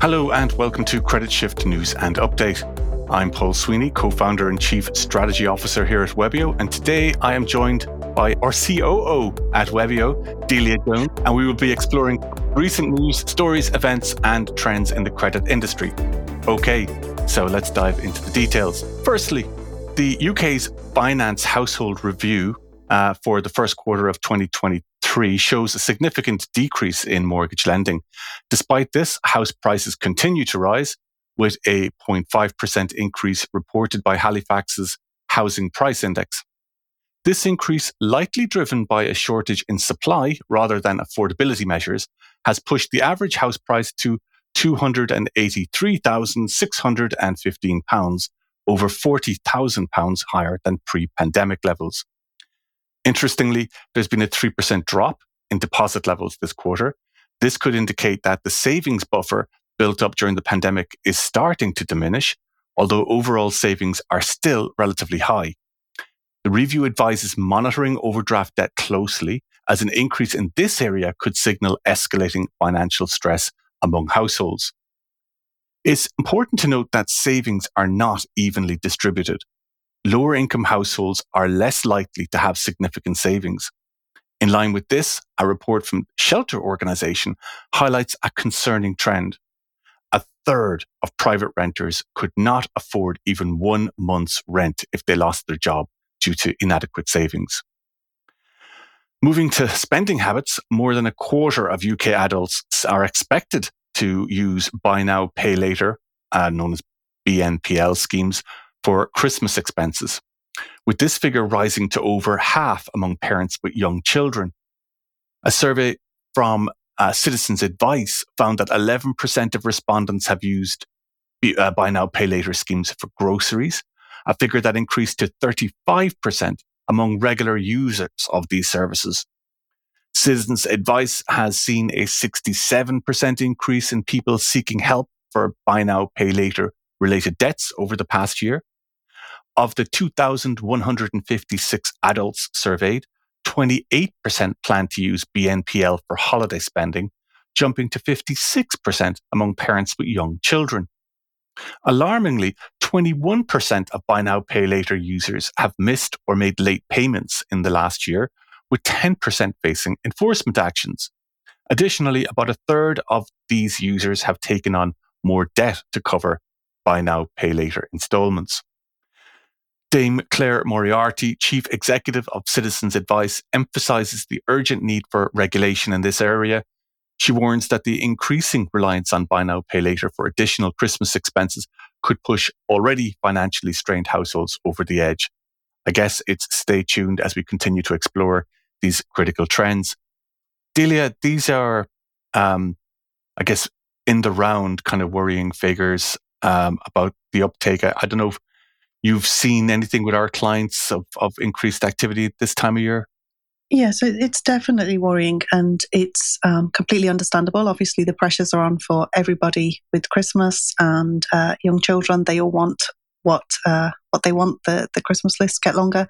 Hello and welcome to Credit Shift News and Update. I'm Paul Sweeney, co founder and chief strategy officer here at Webio, and today I am joined by our COO at Webio, Delia Jones, and we will be exploring recent news, stories, events, and trends in the credit industry. Okay, so let's dive into the details. Firstly, the UK's Finance Household Review uh, for the first quarter of 2023 shows a significant decrease in mortgage lending. Despite this, house prices continue to rise, with a 0.5% increase reported by Halifax's Housing Price Index. This increase, likely driven by a shortage in supply rather than affordability measures, has pushed the average house price to £283,615, over £40,000 higher than pre pandemic levels. Interestingly, there's been a 3% drop in deposit levels this quarter. This could indicate that the savings buffer built up during the pandemic is starting to diminish, although overall savings are still relatively high. The review advises monitoring overdraft debt closely, as an increase in this area could signal escalating financial stress among households. It's important to note that savings are not evenly distributed. Lower income households are less likely to have significant savings. In line with this, a report from Shelter Organization highlights a concerning trend a third of private renters could not afford even one month's rent if they lost their job due to inadequate savings. Moving to spending habits, more than a quarter of UK adults are expected to use buy now, pay later, uh, known as BNPL schemes, for Christmas expenses, with this figure rising to over half among parents with young children. A survey from uh, Citizens Advice found that 11% of respondents have used uh, buy now, pay later schemes for groceries, a figure that increased to 35% among regular users of these services. Citizens Advice has seen a 67% increase in people seeking help for buy now, pay later related debts over the past year. Of the 2,156 adults surveyed, 28% plan to use BNPL for holiday spending, jumping to 56% among parents with young children. Alarmingly, 21% of Buy Now Pay Later users have missed or made late payments in the last year, with 10% facing enforcement actions. Additionally, about a third of these users have taken on more debt to cover Buy Now Pay Later installments. Dame Clare Moriarty, Chief Executive of Citizens Advice, emphasizes the urgent need for regulation in this area. She warns that the increasing reliance on buy now, pay later for additional Christmas expenses could push already financially strained households over the edge. I guess it's stay tuned as we continue to explore these critical trends. Delia, these are, um, I guess, in the round kind of worrying figures um, about the uptake. I, I don't know if you've seen anything with our clients of, of increased activity this time of year? Yeah, so it's definitely worrying and it's um, completely understandable. Obviously, the pressures are on for everybody with Christmas and uh, young children. They all want what uh, what they want. The, the Christmas lists get longer.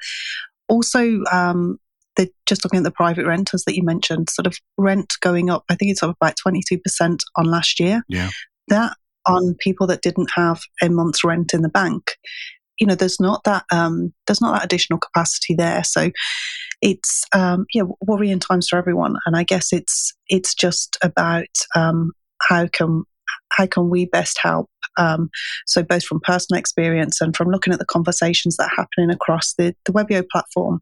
Also, um, they're just looking at the private renters that you mentioned, sort of rent going up. I think it's up about 22% on last year. Yeah. That on people that didn't have a month's rent in the bank you know there's not that um, there's not that additional capacity there. So it's um, yeah worrying times for everyone. And i guess it's it's just about um, how can how can we best help um, so both from personal experience and from looking at the conversations that are happening across the, the webio platform.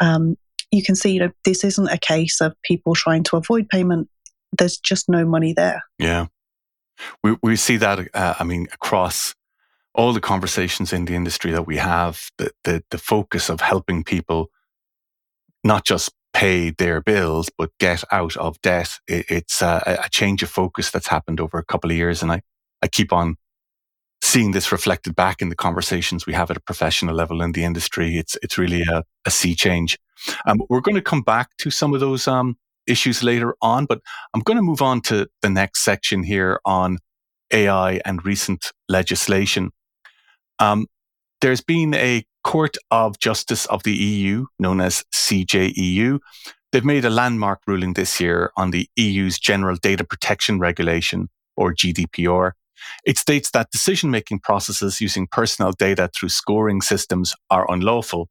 Um, you can see you know this isn't a case of people trying to avoid payment. There's just no money there. Yeah. We, we see that uh, i mean across all the conversations in the industry that we have, the, the, the focus of helping people not just pay their bills, but get out of debt. It, it's a, a, change of focus that's happened over a couple of years. And I, I keep on seeing this reflected back in the conversations we have at a professional level in the industry. It's, it's really a, a sea change. Um, we're going to come back to some of those um, issues later on, but I'm going to move on to the next section here on AI and recent legislation. Um, there's been a Court of Justice of the EU, known as CJEU. They've made a landmark ruling this year on the EU's General Data Protection Regulation, or GDPR. It states that decision making processes using personal data through scoring systems are unlawful.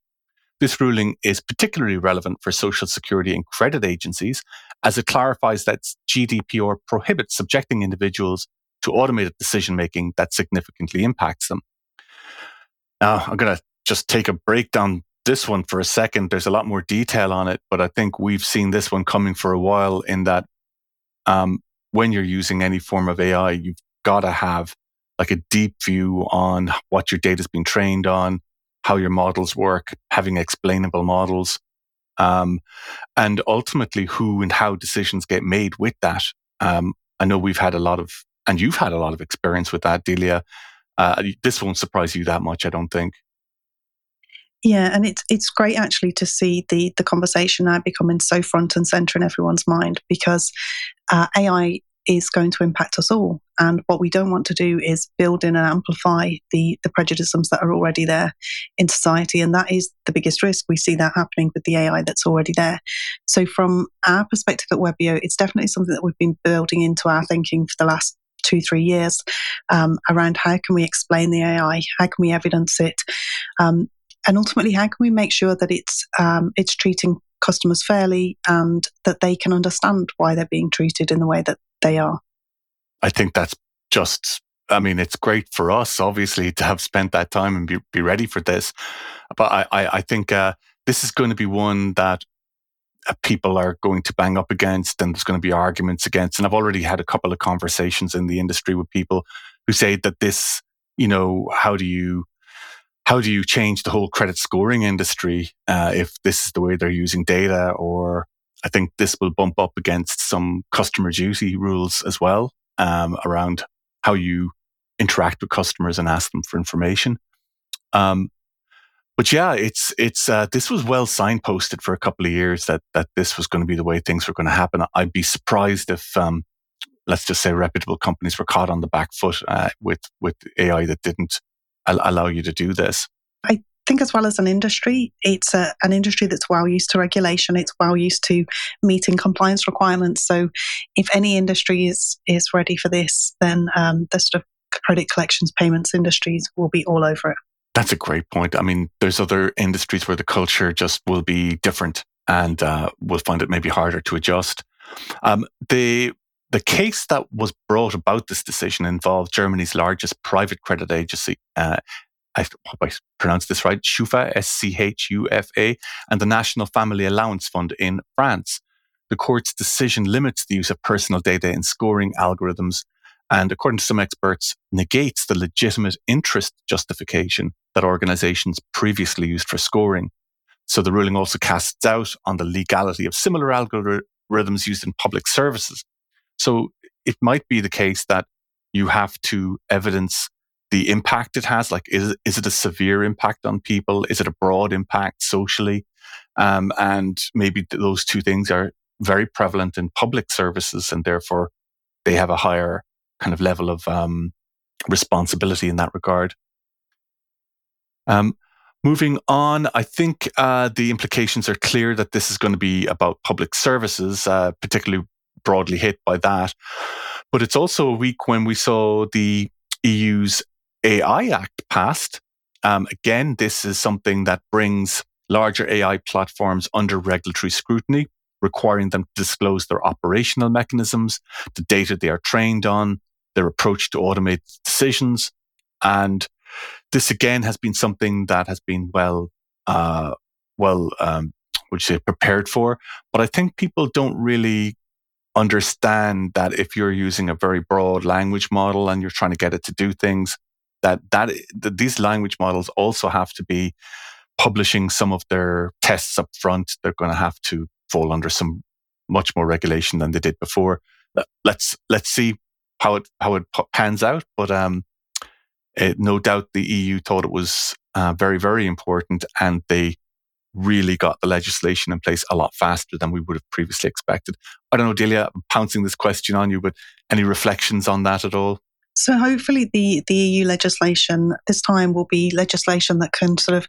This ruling is particularly relevant for social security and credit agencies as it clarifies that GDPR prohibits subjecting individuals to automated decision making that significantly impacts them. Now, I'm going to just take a break down this one for a second. There's a lot more detail on it, but I think we've seen this one coming for a while in that um, when you're using any form of AI, you've got to have like a deep view on what your data's been trained on, how your models work, having explainable models, um, and ultimately who and how decisions get made with that. Um, I know we've had a lot of, and you've had a lot of experience with that, Delia. Uh, this won't surprise you that much, I don't think. Yeah, and it's it's great actually to see the the conversation now becoming so front and center in everyone's mind because uh, AI is going to impact us all. And what we don't want to do is build in and amplify the, the prejudices that are already there in society. And that is the biggest risk. We see that happening with the AI that's already there. So, from our perspective at Webio, it's definitely something that we've been building into our thinking for the last two, three years um, around how can we explain the AI, how can we evidence it, um, and ultimately how can we make sure that it's um, it's treating customers fairly and that they can understand why they're being treated in the way that they are. I think that's just, I mean, it's great for us, obviously, to have spent that time and be, be ready for this. But I, I, I think uh, this is going to be one that people are going to bang up against and there's going to be arguments against. And I've already had a couple of conversations in the industry with people who say that this, you know, how do you how do you change the whole credit scoring industry uh, if this is the way they're using data? Or I think this will bump up against some customer duty rules as well um, around how you interact with customers and ask them for information. Um, but yeah, it's it's uh, this was well signposted for a couple of years that that this was going to be the way things were going to happen. I'd be surprised if, um, let's just say, reputable companies were caught on the back foot uh, with with AI that didn't allow you to do this? I think, as well as an industry, it's a, an industry that's well used to regulation. It's well used to meeting compliance requirements. So, if any industry is is ready for this, then um, the sort of credit collections payments industries will be all over it. That's a great point. I mean, there's other industries where the culture just will be different and uh, we'll find it maybe harder to adjust. Um, the the case that was brought about this decision involved Germany's largest private credit agency. Uh, I hope I pronounced this right, Schufa, S C H U F A, and the National Family Allowance Fund in France. The court's decision limits the use of personal data in scoring algorithms and, according to some experts, negates the legitimate interest justification that organizations previously used for scoring. So the ruling also casts doubt on the legality of similar algorithms used in public services, so it might be the case that you have to evidence the impact it has. Like, is, is it a severe impact on people? Is it a broad impact socially? Um, and maybe those two things are very prevalent in public services and therefore they have a higher kind of level of um, responsibility in that regard. Um, moving on, I think uh, the implications are clear that this is going to be about public services, uh, particularly broadly hit by that. But it's also a week when we saw the EU's AI Act passed. Um, again, this is something that brings larger AI platforms under regulatory scrutiny, requiring them to disclose their operational mechanisms, the data they are trained on, their approach to automate decisions. And this again has been something that has been well, uh, well, um, would you say prepared for? But I think people don't really understand that if you're using a very broad language model and you're trying to get it to do things, that, that, that these language models also have to be publishing some of their tests up front. They're going to have to fall under some much more regulation than they did before. Let's let's see how it how it pans out. But um, it, no doubt the EU thought it was uh, very very important, and they really got the legislation in place a lot faster than we would have previously expected. I don't know, Delia, I'm pouncing this question on you, but any reflections on that at all? So hopefully the, the EU legislation this time will be legislation that can sort of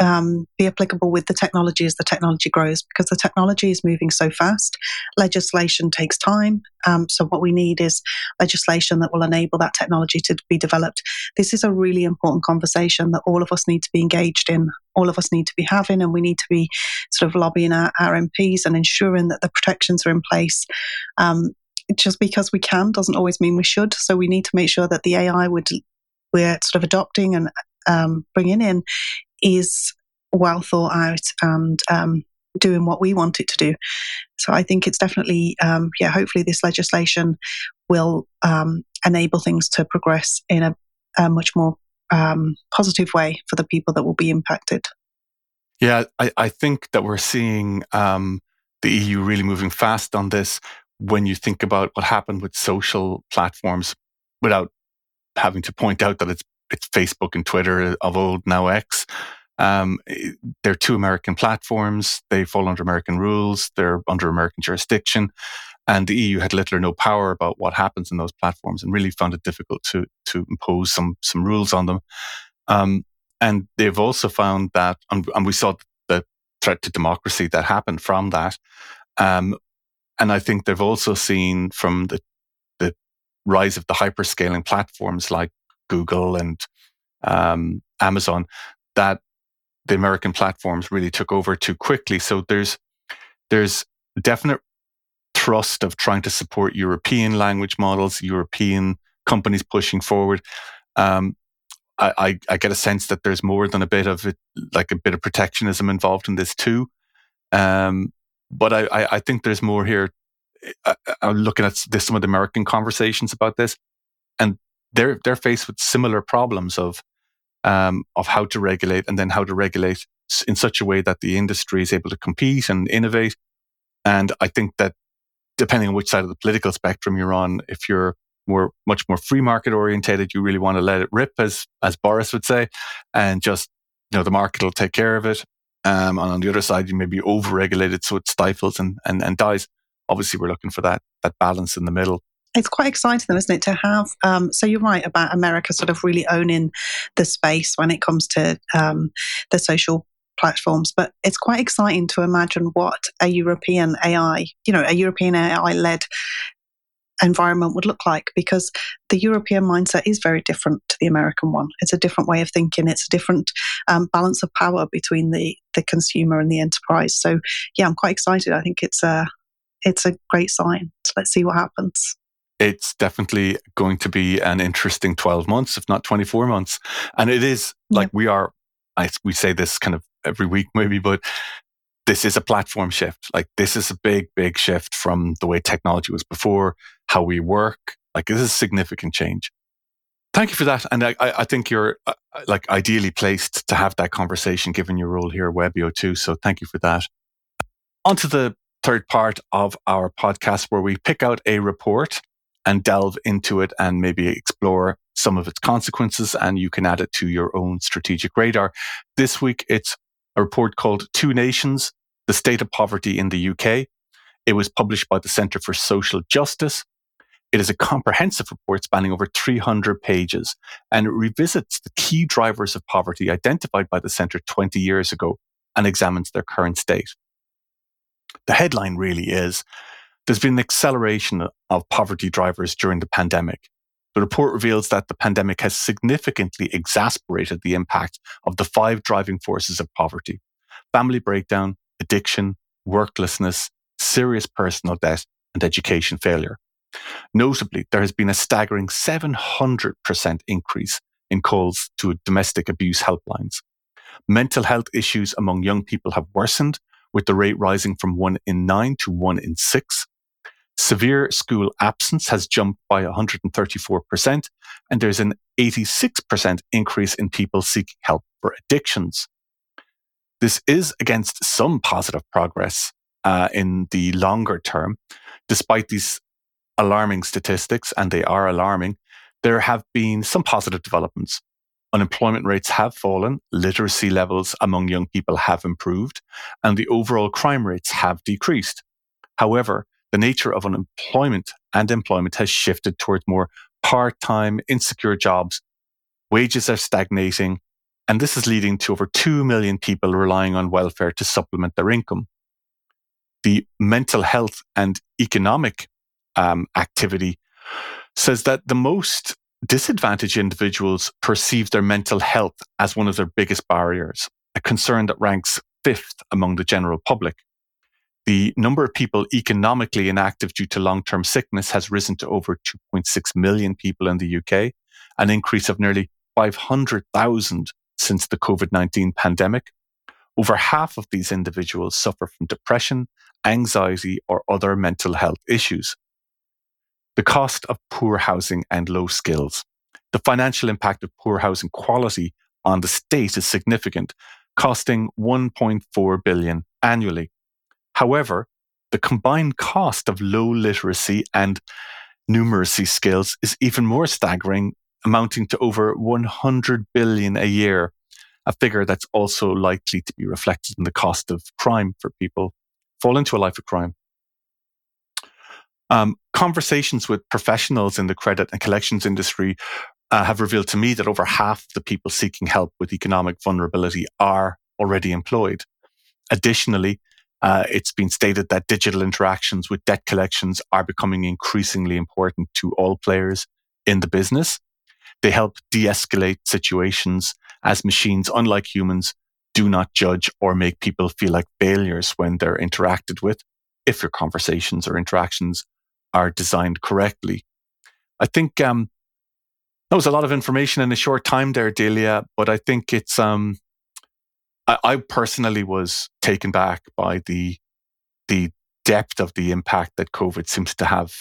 um, be applicable with the technology as the technology grows because the technology is moving so fast. Legislation takes time. Um, so, what we need is legislation that will enable that technology to be developed. This is a really important conversation that all of us need to be engaged in, all of us need to be having, and we need to be sort of lobbying our, our MPs and ensuring that the protections are in place. Um, just because we can doesn't always mean we should. So, we need to make sure that the AI would we're sort of adopting and um, bringing in is well thought out and um, doing what we want it to do. So I think it's definitely, um, yeah, hopefully this legislation will um, enable things to progress in a, a much more um, positive way for the people that will be impacted. Yeah, I, I think that we're seeing um, the EU really moving fast on this when you think about what happened with social platforms without having to point out that it's it's Facebook and Twitter of old, now X. Um, they're two American platforms. They fall under American rules. They're under American jurisdiction. And the EU had little or no power about what happens in those platforms and really found it difficult to, to impose some, some rules on them. Um, and they've also found that, and, and, we saw the threat to democracy that happened from that. Um, and I think they've also seen from the, the rise of the hyperscaling platforms like Google and um, Amazon, that the American platforms really took over too quickly. So there's there's definite thrust of trying to support European language models, European companies pushing forward. Um, I, I, I, get a sense that there's more than a bit of it, like a bit of protectionism involved in this too. Um, but I, I, think there's more here. I, am looking at this, some of the American conversations about this, and they're they're faced with similar problems of um, of how to regulate and then how to regulate in such a way that the industry is able to compete and innovate. And I think that depending on which side of the political spectrum you're on, if you're more much more free market orientated, you really want to let it rip, as as Boris would say, and just you know the market will take care of it. Um, and on the other side, you may be over regulated so it stifles and, and and dies. Obviously, we're looking for that that balance in the middle it's quite exciting though, isn't it, to have? Um, so you're right about America sort of really owning the space when it comes to um, the social platforms, but it's quite exciting to imagine what a European AI, you know, a European AI led environment would look like because the European mindset is very different to the American one. It's a different way of thinking. It's a different um, balance of power between the the consumer and the enterprise. So yeah, I'm quite excited. I think it's a it's a great sign. So let's see what happens it's definitely going to be an interesting 12 months, if not 24 months. And it is like we are, I, we say this kind of every week, maybe, but this is a platform shift. Like this is a big, big shift from the way technology was before, how we work. Like this is a significant change. Thank you for that. And I, I think you're uh, like ideally placed to have that conversation given your role here at Webio too. So thank you for that. On to the third part of our podcast where we pick out a report and delve into it and maybe explore some of its consequences and you can add it to your own strategic radar. This week, it's a report called Two Nations, the State of Poverty in the UK. It was published by the Centre for Social Justice. It is a comprehensive report spanning over 300 pages and it revisits the key drivers of poverty identified by the Centre 20 years ago and examines their current state. The headline really is there's been an acceleration of poverty drivers during the pandemic. The report reveals that the pandemic has significantly exacerbated the impact of the five driving forces of poverty family breakdown, addiction, worklessness, serious personal debt, and education failure. Notably, there has been a staggering 700% increase in calls to domestic abuse helplines. Mental health issues among young people have worsened, with the rate rising from one in nine to one in six. Severe school absence has jumped by 134%, and there's an 86% increase in people seeking help for addictions. This is against some positive progress uh, in the longer term. Despite these alarming statistics, and they are alarming, there have been some positive developments. Unemployment rates have fallen, literacy levels among young people have improved, and the overall crime rates have decreased. However, the nature of unemployment and employment has shifted towards more part time, insecure jobs. Wages are stagnating And this is leading to over 2 million people relying on welfare to supplement their income. The mental health and economic um, activity says that the most disadvantaged individuals perceive their mental health as one of their biggest barriers, a concern that ranks fifth among the general public. The number of people economically inactive due to long term sickness has risen to over 2.6 million people in the UK, an increase of nearly 500,000 since the COVID 19 pandemic. Over half of these individuals suffer from depression, anxiety, or other mental health issues. The cost of poor housing and low skills. The financial impact of poor housing quality on the state is significant, costing 1.4 billion annually. However, the combined cost of low literacy and numeracy skills is even more staggering, amounting to over 100 billion a year, a figure that's also likely to be reflected in the cost of crime for people fall into a life of crime. Um, conversations with professionals in the credit and collections industry uh, have revealed to me that over half the people seeking help with economic vulnerability are already employed. Additionally, uh, it's been stated that digital interactions with debt collections are becoming increasingly important to all players in the business. They help de escalate situations as machines, unlike humans, do not judge or make people feel like failures when they're interacted with if your conversations or interactions are designed correctly. I think um, that was a lot of information in a short time there, Delia, but I think it's, um, I, I personally was taken back by the, the depth of the impact that COVID seems to have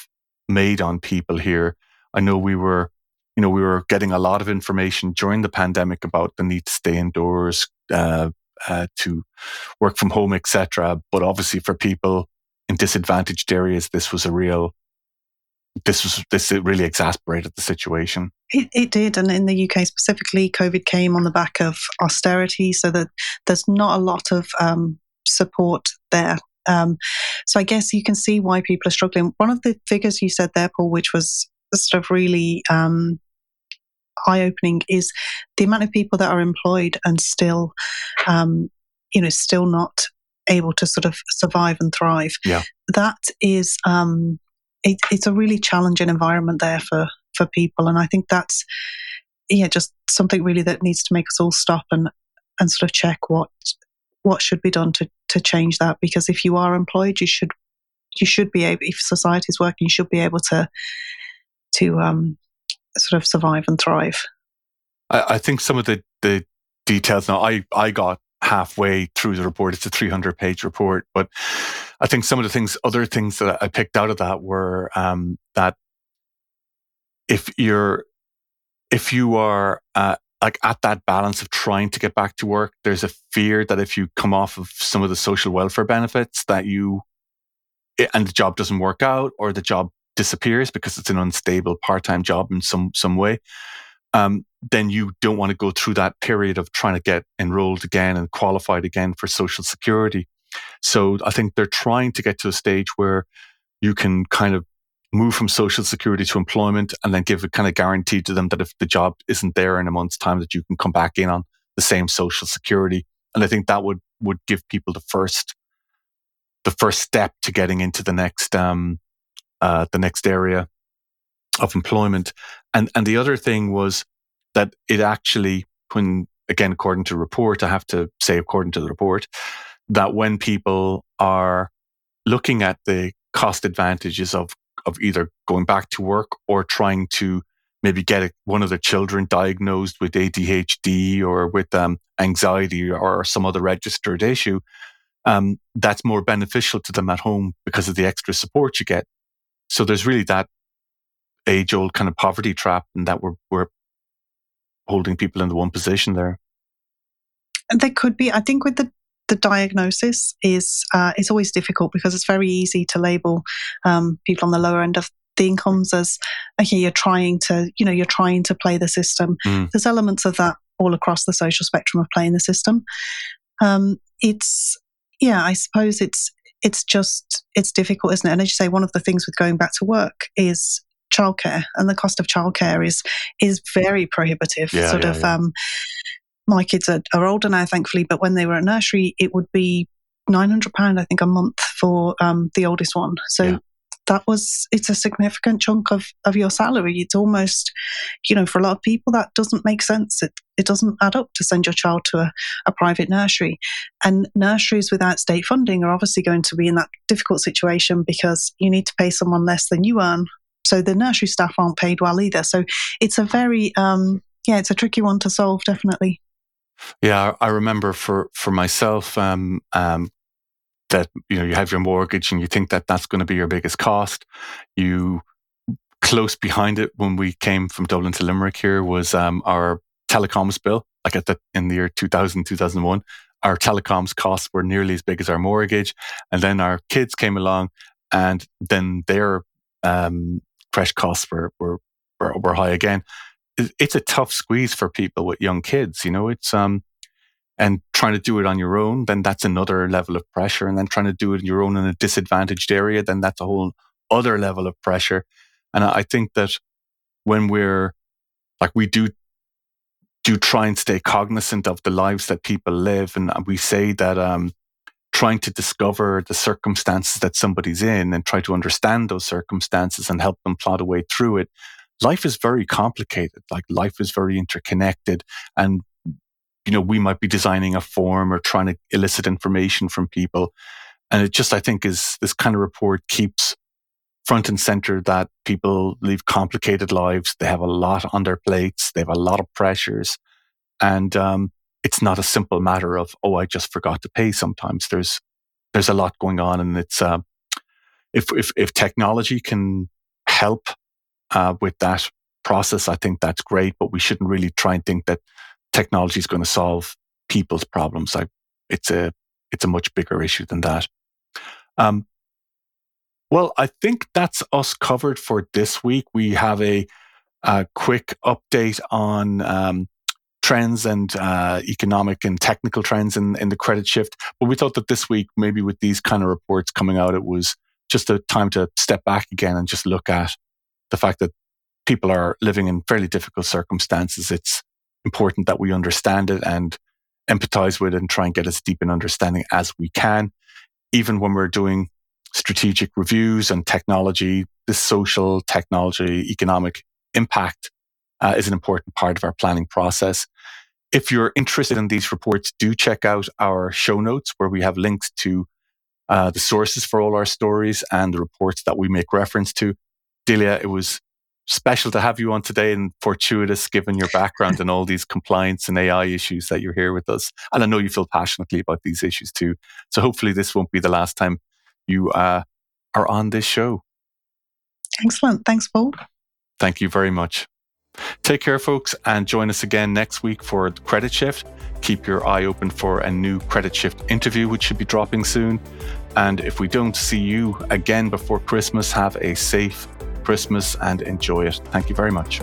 made on people here. I know we were, you know, we were getting a lot of information during the pandemic about the need to stay indoors, uh, uh, to work from home, etc. But obviously, for people in disadvantaged areas, this was a real this was this it really exasperated the situation. It, it did, and in the UK specifically, COVID came on the back of austerity, so that there's not a lot of um, support there. Um, so I guess you can see why people are struggling. One of the figures you said there, Paul, which was sort of really um, eye opening, is the amount of people that are employed and still, um, you know, still not able to sort of survive and thrive. Yeah. That is um, it, it's a really challenging environment there for for people, and I think that's yeah, just something really that needs to make us all stop and and sort of check what what should be done to to change that. Because if you are employed, you should you should be able, if society is working, you should be able to to um, sort of survive and thrive. I, I think some of the the details now. I I got halfway through the report. It's a 300 page report, but I think some of the things, other things that I picked out of that were um, that if you're, if you are uh, like at that balance of trying to get back to work, there's a fear that if you come off of some of the social welfare benefits, that you and the job doesn't work out or the job disappears because it's an unstable part-time job in some some way um, then you don't want to go through that period of trying to get enrolled again and qualified again for social security. So I think they're trying to get to a stage where you can kind of move from social security to employment and then give a kind of guarantee to them that if the job isn't there in a month's time that you can come back in on the same social security. And I think that would, would give people the first, the first step to getting into the next, um, uh, the next area of employment. And, and the other thing was that it actually, when again, according to report, I have to say, according to the report, that when people are looking at the cost advantages of, of either going back to work or trying to maybe get a, one of their children diagnosed with ADHD or with um, anxiety or some other registered issue, um, that's more beneficial to them at home because of the extra support you get. So there's really that age old kind of poverty trap and that we're, we're holding people in the one position there. And there could be, I think with the the diagnosis is uh, it's always difficult because it's very easy to label um, people on the lower end of the incomes as okay you're trying to you know you're trying to play the system mm. there's elements of that all across the social spectrum of playing the system um, it's yeah i suppose it's it's just it's difficult isn't it and as you say one of the things with going back to work is childcare and the cost of childcare is is very prohibitive yeah, sort yeah, of yeah. um my kids are, are older now, thankfully, but when they were at nursery, it would be £900, I think, a month for um, the oldest one. So yeah. that was, it's a significant chunk of, of your salary. It's almost, you know, for a lot of people, that doesn't make sense. It, it doesn't add up to send your child to a, a private nursery. And nurseries without state funding are obviously going to be in that difficult situation because you need to pay someone less than you earn. So the nursery staff aren't paid well either. So it's a very, um, yeah, it's a tricky one to solve, definitely. Yeah, I remember for for myself um, um, that you know you have your mortgage and you think that that's going to be your biggest cost. You close behind it when we came from Dublin to Limerick here was um, our telecoms bill. Like at the in the year 2000 2001, our telecoms costs were nearly as big as our mortgage, and then our kids came along, and then their um, crash costs were, were were were high again it's a tough squeeze for people with young kids. You know, it's um, and trying to do it on your own, then that's another level of pressure. And then trying to do it on your own in a disadvantaged area, then that's a whole other level of pressure. And I think that when we're like we do do try and stay cognizant of the lives that people live, and we say that um, trying to discover the circumstances that somebody's in and try to understand those circumstances and help them plot a way through it life is very complicated. Like life is very interconnected. And, you know, we might be designing a form or trying to elicit information from people. And it just, I think, is this kind of report keeps front and center that people live complicated lives. They have a lot on their plates. They have a lot of pressures. And, um, it's not a simple matter of, oh, I just forgot to pay. Sometimes there's, there's a lot going on and it's, uh, if, if, if technology can help uh, with that process, I think that's great. But we shouldn't really try and think that technology is going to solve people's problems. I, it's a it's a much bigger issue than that. Um, well, I think that's us covered for this week. We have a, a quick update on um, trends and uh, economic and technical trends in, in the credit shift. But we thought that this week, maybe with these kind of reports coming out, it was just a time to step back again and just look at the fact that people are living in fairly difficult circumstances, it's important that we understand it and empathize with it and try and get as deep an understanding as we can. Even when we're doing strategic reviews and technology, the social, technology, economic impact uh, is an important part of our planning process. If you're interested in these reports, do check out our show notes where we have links to uh, the sources for all our stories and the reports that we make reference to. Delia, it was special to have you on today and fortuitous given your background and all these compliance and AI issues that you're here with us. And I know you feel passionately about these issues too. So hopefully this won't be the last time you uh, are on this show. Excellent. Thanks, Paul. Thank you very much. Take care, folks, and join us again next week for the Credit Shift. Keep your eye open for a new Credit Shift interview, which should be dropping soon. And if we don't see you again before Christmas, have a safe Christmas and enjoy it. Thank you very much.